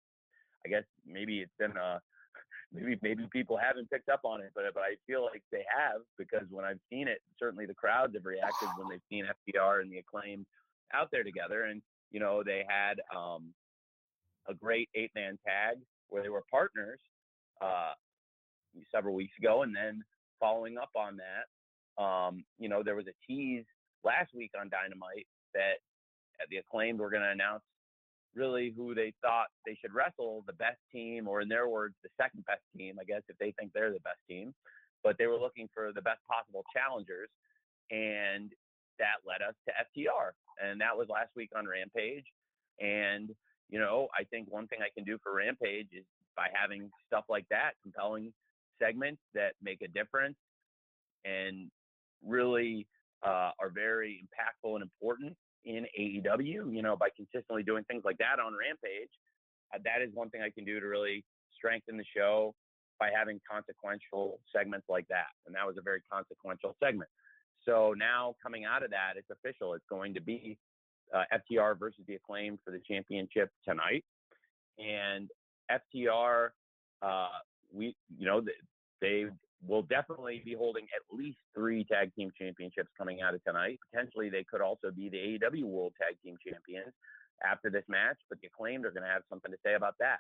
I guess maybe it's been uh maybe maybe people haven't picked up on it, but but I feel like they have because when I've seen it, certainly the crowds have reacted when they've seen FTR and the acclaim out there together, and you know they had um, a great eight man tag where they were partners uh, several weeks ago, and then following up on that, um, you know there was a tease last week on Dynamite that at the acclaimed were going to announce really who they thought they should wrestle the best team, or in their words, the second best team, I guess, if they think they're the best team. But they were looking for the best possible challengers. And that led us to FTR. And that was last week on Rampage. And, you know, I think one thing I can do for Rampage is by having stuff like that, compelling segments that make a difference and really uh, are very impactful and important in AEW. You know, by consistently doing things like that on Rampage, uh, that is one thing I can do to really strengthen the show by having consequential segments like that. And that was a very consequential segment. So now coming out of that, it's official. It's going to be uh, FTR versus the Acclaim for the championship tonight. And FTR, uh, we, you know, they will definitely be holding at least three tag team championships coming out of tonight. Potentially, they could also be the AEW World Tag Team Champions after this match, but the Acclaimed are going to have something to say about that.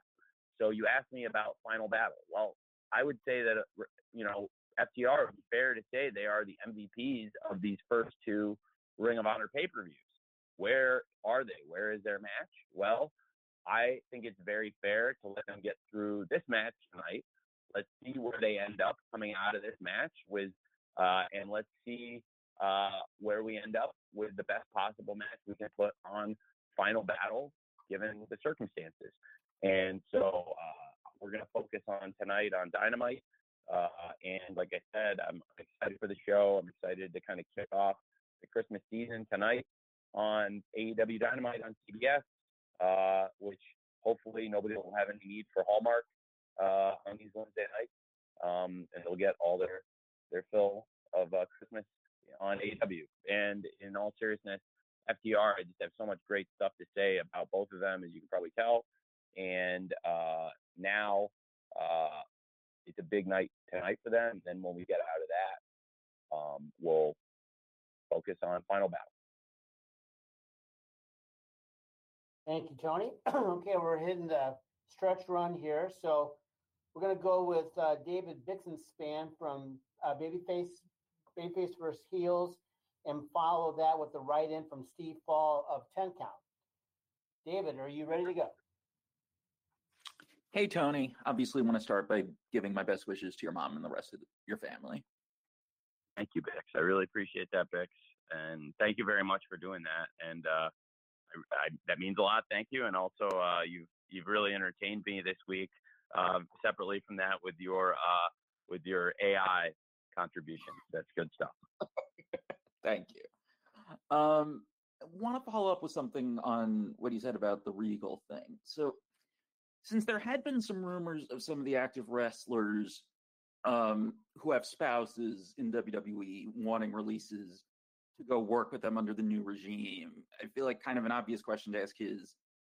So you asked me about Final Battle. Well, I would say that uh, you know FTR be fair to say they are the MVPs of these first two Ring of Honor pay per views. Where are they? Where is their match? Well, I think it's very fair to let them get through this match tonight. Let's see where they end up coming out of this match with, uh, and let's see uh, where we end up with the best possible match we can put on Final Battle given the circumstances. And so uh, we're going to focus on tonight on Dynamite. Uh, and like I said, I'm excited for the show. I'm excited to kind of kick off the Christmas season tonight on AEW Dynamite on TBS, uh, which hopefully nobody will have any need for Hallmark uh, on these Wednesday nights, um, and they'll get all their their fill of uh, Christmas on AW. And in all seriousness, FTR, I just have so much great stuff to say about both of them, as you can probably tell. And uh, now uh, it's a big night tonight for them. And then when we get out of that, um, we'll focus on final battle. Thank you, Tony. okay, we're hitting the stretch run here. So we're going to go with uh, David Bixenspan from uh, Babyface, Babyface versus Heels, and follow that with the write in from Steve Fall of 10 Count. David, are you ready to go? Hey, Tony. Obviously, want to start by giving my best wishes to your mom and the rest of your family. Thank you, Bix. I really appreciate that, Bix, and thank you very much for doing that. And uh, I, I, that means a lot. Thank you. And also, uh, you've you've really entertained me this week. Uh, separately from that, with your uh, with your AI contribution, that's good stuff. Thank you. Um, I want to follow up with something on what you said about the Regal thing. So since there had been some rumors of some of the active wrestlers um, who have spouses in WWE wanting releases to go work with them under the new regime, I feel like kind of an obvious question to ask is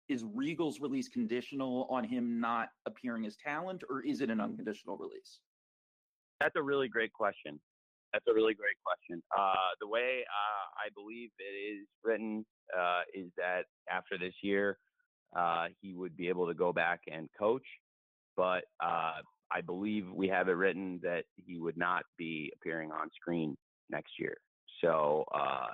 is Regal's release conditional on him not appearing as talent, or is it an unconditional release? That's a really great question. That's a really great question. Uh, the way uh, I believe it is written uh, is that after this year, uh, he would be able to go back and coach. But uh, I believe we have it written that he would not be appearing on screen next year. So uh,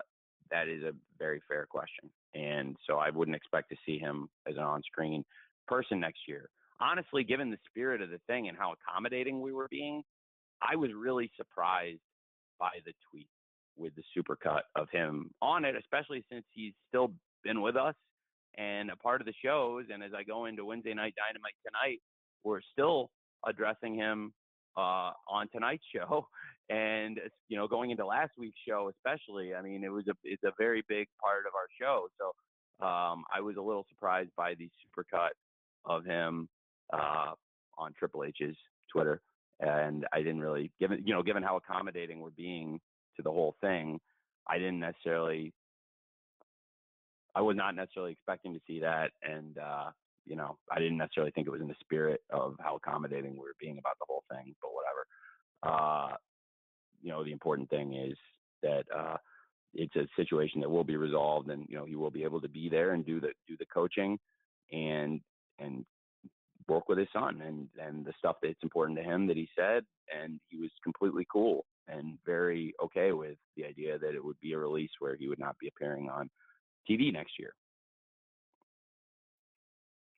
that is a very fair question. And so I wouldn't expect to see him as an on screen person next year. Honestly, given the spirit of the thing and how accommodating we were being, I was really surprised by the tweet with the supercut of him on it, especially since he's still been with us and a part of the shows. And as I go into Wednesday night Dynamite tonight, we're still addressing him uh, on tonight's show, and you know, going into last week's show, especially. I mean, it was a it's a very big part of our show. So um, I was a little surprised by the supercut of him uh, on Triple H's Twitter, and I didn't really given you know given how accommodating we're being to the whole thing, I didn't necessarily I was not necessarily expecting to see that, and uh, you know, I didn't necessarily think it was in the spirit of how accommodating we were being about the whole thing. But whatever. Uh, you know, the important thing is that uh, it's a situation that will be resolved, and you know, he will be able to be there and do the do the coaching, and and work with his son and and the stuff that's important to him that he said, and he was completely cool and very okay with the idea that it would be a release where he would not be appearing on TV next year.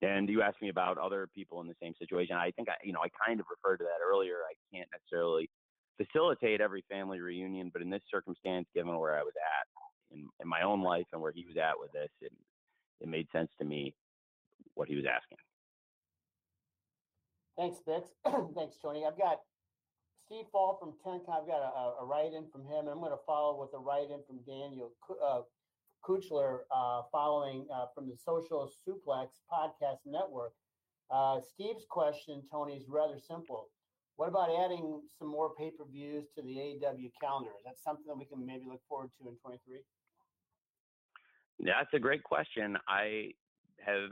And you asked me about other people in the same situation. I think I, you know, I kind of referred to that earlier. I can't necessarily facilitate every family reunion, but in this circumstance, given where I was at in, in my own life and where he was at with this, it, it made sense to me what he was asking. Thanks, Bix. Thanks, Tony. I've got Steve Fall from Tenk, I've got a, a write-in from him. I'm going to follow with a write-in from Daniel uh, Kuchler, uh, following uh, from the Social Suplex Podcast Network. Uh, Steve's question, Tony, is rather simple. What about adding some more pay-per-views to the AEW calendar? Is that something that we can maybe look forward to in 23? That's a great question. I have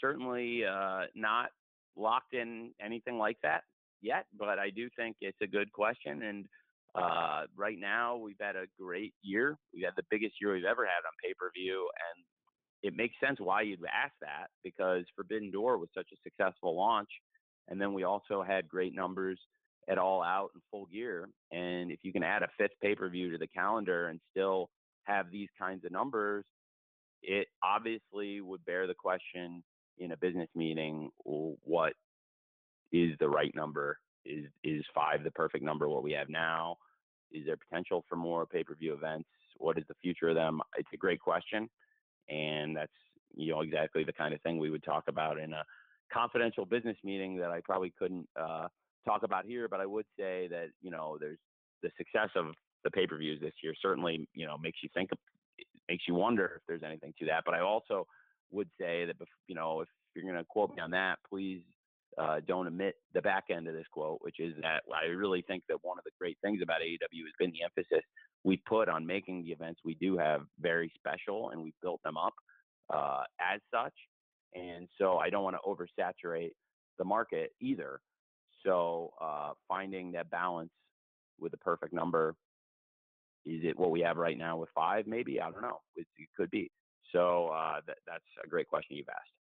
certainly uh, not locked in anything like that yet, but I do think it's a good question. And uh, right now, we've had a great year. We've had the biggest year we've ever had on pay per view, and it makes sense why you'd ask that because Forbidden Door was such a successful launch, and then we also had great numbers at All Out and Full Gear. And if you can add a fifth pay per view to the calendar and still have these kinds of numbers, it obviously would bear the question in a business meeting what is the right number? Is is five the perfect number what we have now? Is there potential for more pay-per-view events? What is the future of them? It's a great question. And that's you know exactly the kind of thing we would talk about in a confidential business meeting that i probably couldn't uh, talk about here but i would say that you know there's the success of the pay-per-views this year certainly you know makes you think makes you wonder if there's anything to that but i also would say that you know if you're going to quote me on that please uh, don't omit the back end of this quote, which is that I really think that one of the great things about AEW has been the emphasis we put on making the events we do have very special, and we've built them up uh, as such. And so I don't want to oversaturate the market either. So uh, finding that balance with the perfect number is it what we have right now with five? Maybe I don't know. It, it could be. So uh, that, that's a great question you've asked.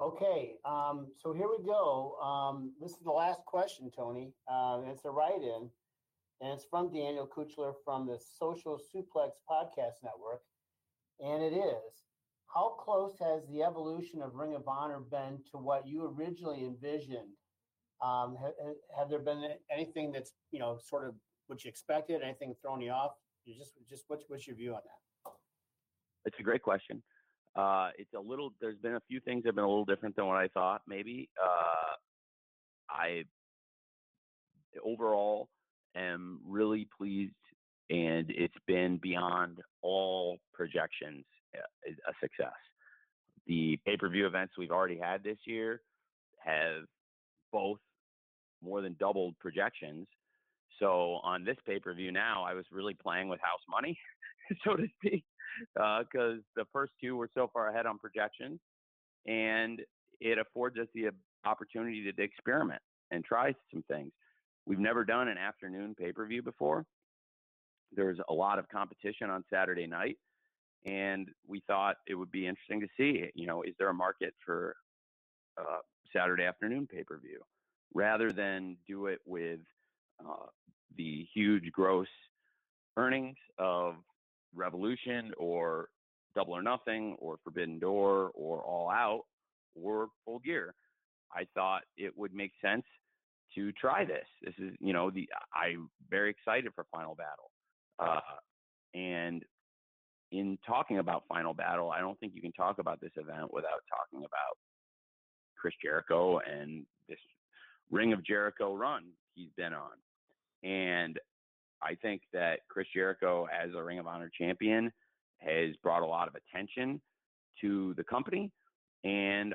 Okay, um, so here we go. Um, this is the last question, Tony. Uh, it's a write-in, and it's from Daniel Kuchler from the Social Suplex Podcast Network, and it is: How close has the evolution of Ring of Honor been to what you originally envisioned? Um, have, have there been anything that's you know sort of what you expected? Anything thrown you off? You just just what's what's your view on that? It's a great question. Uh, it's a little. There's been a few things that have been a little different than what I thought. Maybe uh, I overall am really pleased, and it's been beyond all projections uh, a success. The pay-per-view events we've already had this year have both more than doubled projections. So on this pay-per-view now, I was really playing with house money, so to speak because uh, the first two were so far ahead on projections, and it affords us the opportunity to experiment and try some things. We've never done an afternoon pay per view before. There's a lot of competition on Saturday night, and we thought it would be interesting to see. You know, is there a market for uh, Saturday afternoon pay per view rather than do it with uh, the huge gross earnings of Revolution or Double or Nothing or Forbidden Door or All Out or Full Gear. I thought it would make sense to try this. This is, you know, the I'm very excited for Final Battle. Uh, and in talking about Final Battle, I don't think you can talk about this event without talking about Chris Jericho and this Ring of Jericho run he's been on. And I think that Chris Jericho, as a Ring of Honor champion, has brought a lot of attention to the company. And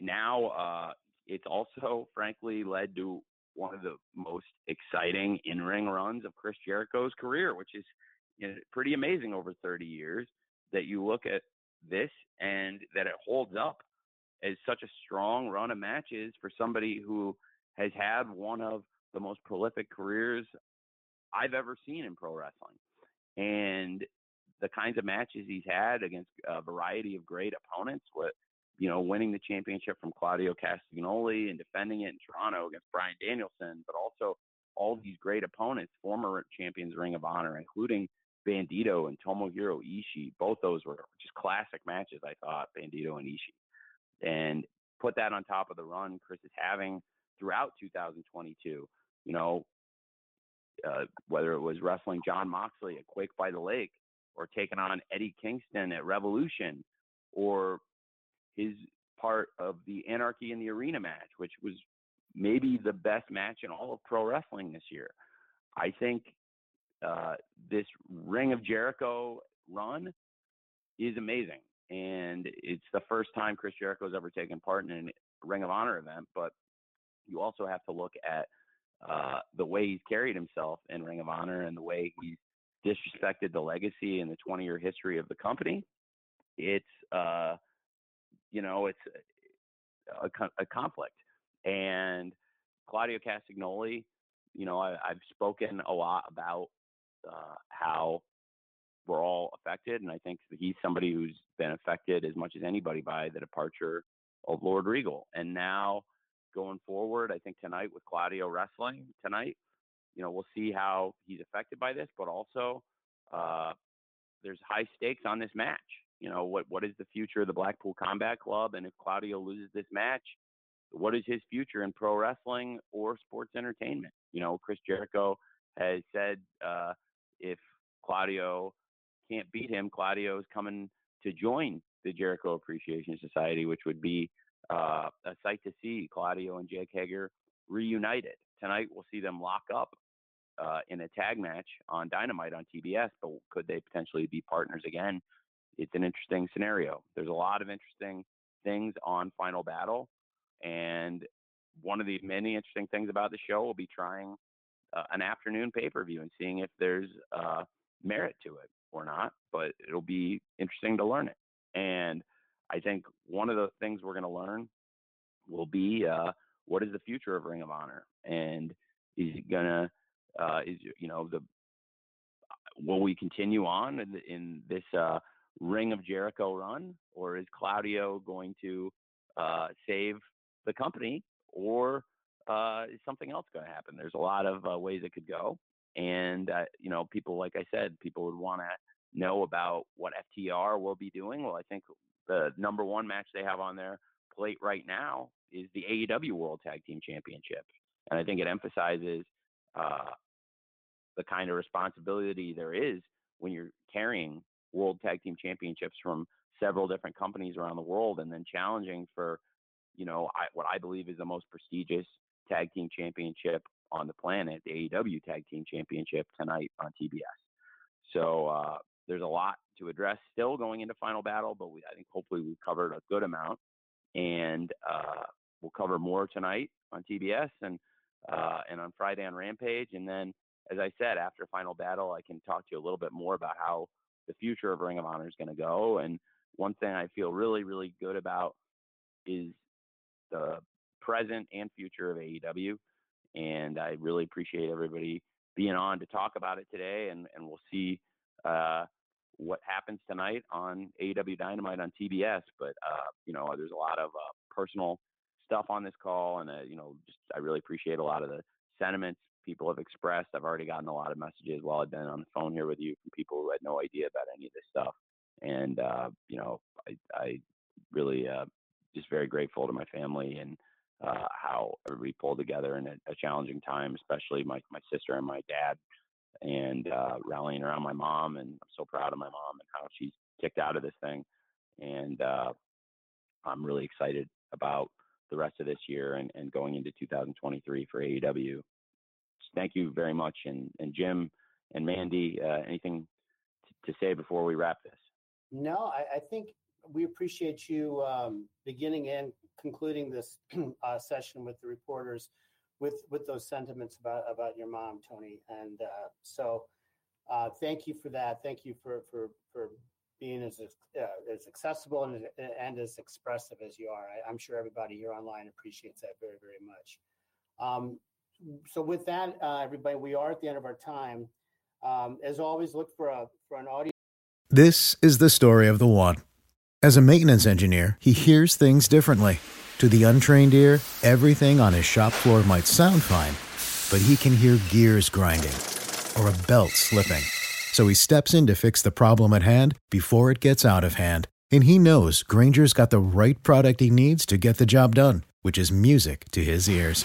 now uh, it's also, frankly, led to one of the most exciting in ring runs of Chris Jericho's career, which is you know, pretty amazing over 30 years that you look at this and that it holds up as such a strong run of matches for somebody who has had one of the most prolific careers I've ever seen in pro wrestling. And the kinds of matches he's had against a variety of great opponents, with you know, winning the championship from Claudio Castagnoli and defending it in Toronto against Bryan Danielson, but also all these great opponents, former champions Ring of Honor, including Bandito and Tomohiro Ishii. Both those were just classic matches, I thought, Bandito and Ishii. And put that on top of the run Chris is having throughout 2022. You know, uh, whether it was wrestling Jon Moxley at Quake by the Lake, or taking on Eddie Kingston at Revolution, or his part of the Anarchy in the Arena match, which was maybe the best match in all of pro wrestling this year. I think uh, this Ring of Jericho run is amazing. And it's the first time Chris Jericho has ever taken part in a Ring of Honor event. But you also have to look at uh, the way he's carried himself in Ring of Honor and the way he's disrespected the legacy and the 20 year history of the company. It's, uh, you know, it's a, a conflict. And Claudio Castagnoli, you know, I, have spoken a lot about uh, how we're all affected, and I think he's somebody who's been affected as much as anybody by the departure of Lord Regal. And now going forward, I think tonight with Claudio wrestling tonight, you know, we'll see how he's affected by this, but also uh, there's high stakes on this match. You know, what what is the future of the Blackpool Combat Club? And if Claudio loses this match, what is his future in pro wrestling or sports entertainment? You know, Chris Jericho has said uh, if Claudio can't beat him, Claudio is coming to join the Jericho Appreciation Society, which would be uh, a sight to see Claudio and Jake Hager reunited. Tonight, we'll see them lock up uh, in a tag match on Dynamite on TBS, but could they potentially be partners again? It's an interesting scenario. There's a lot of interesting things on Final Battle, and one of the many interesting things about the show will be trying uh, an afternoon pay per view and seeing if there's uh, merit to it or not. But it'll be interesting to learn it. And I think one of the things we're going to learn will be uh, what is the future of Ring of Honor, and is it gonna uh, is you know the will we continue on in, in this uh, Ring of Jericho run, or is Claudio going to uh, save the company, or uh, is something else going to happen? There's a lot of uh, ways it could go, and uh, you know, people like I said, people would want to know about what FTR will be doing. Well, I think the number one match they have on their plate right now is the AEW World Tag Team Championship, and I think it emphasizes uh, the kind of responsibility there is when you're carrying World Tag Team Championships from several different companies around the world, and then challenging for, you know, I, what I believe is the most prestigious tag team championship on the planet, the AEW Tag Team Championship tonight on TBS. So uh, there's a lot to address still going into Final Battle, but we, I think hopefully we've covered a good amount, and uh, we'll cover more tonight on TBS and uh, and on Friday on Rampage, and then as I said, after Final Battle, I can talk to you a little bit more about how the future of Ring of Honor is going to go. And one thing I feel really, really good about is the present and future of AEW. And I really appreciate everybody being on to talk about it today. And, and we'll see uh, what happens tonight on AEW Dynamite on TBS. But, uh, you know, there's a lot of uh, personal stuff on this call. And, uh, you know, just I really appreciate a lot of the sentiments people have expressed. I've already gotten a lot of messages while I've been on the phone here with you from people who had no idea about any of this stuff. And, uh, you know, I, I really uh, just very grateful to my family and uh, how everybody pulled together in a, a, challenging time, especially my, my sister and my dad and uh, rallying around my mom. And I'm so proud of my mom and how she's kicked out of this thing. And uh, I'm really excited about the rest of this year and, and going into 2023 for AEW thank you very much. And, and Jim and Mandy, uh, anything to, to say before we wrap this? No, I, I think we appreciate you um, beginning and concluding this uh, session with the reporters with with those sentiments about about your mom, Tony. And uh, so, uh, thank you for that. Thank you for for for being as uh, as accessible and, and as expressive as you are. I, am sure everybody here online appreciates that very very much. Um, so with that, uh, everybody, we are at the end of our time. Um, as always, look for a for an audio. This is the story of the one. As a maintenance engineer, he hears things differently. To the untrained ear, everything on his shop floor might sound fine, but he can hear gears grinding or a belt slipping. So he steps in to fix the problem at hand before it gets out of hand. And he knows Grainger's got the right product he needs to get the job done, which is music to his ears.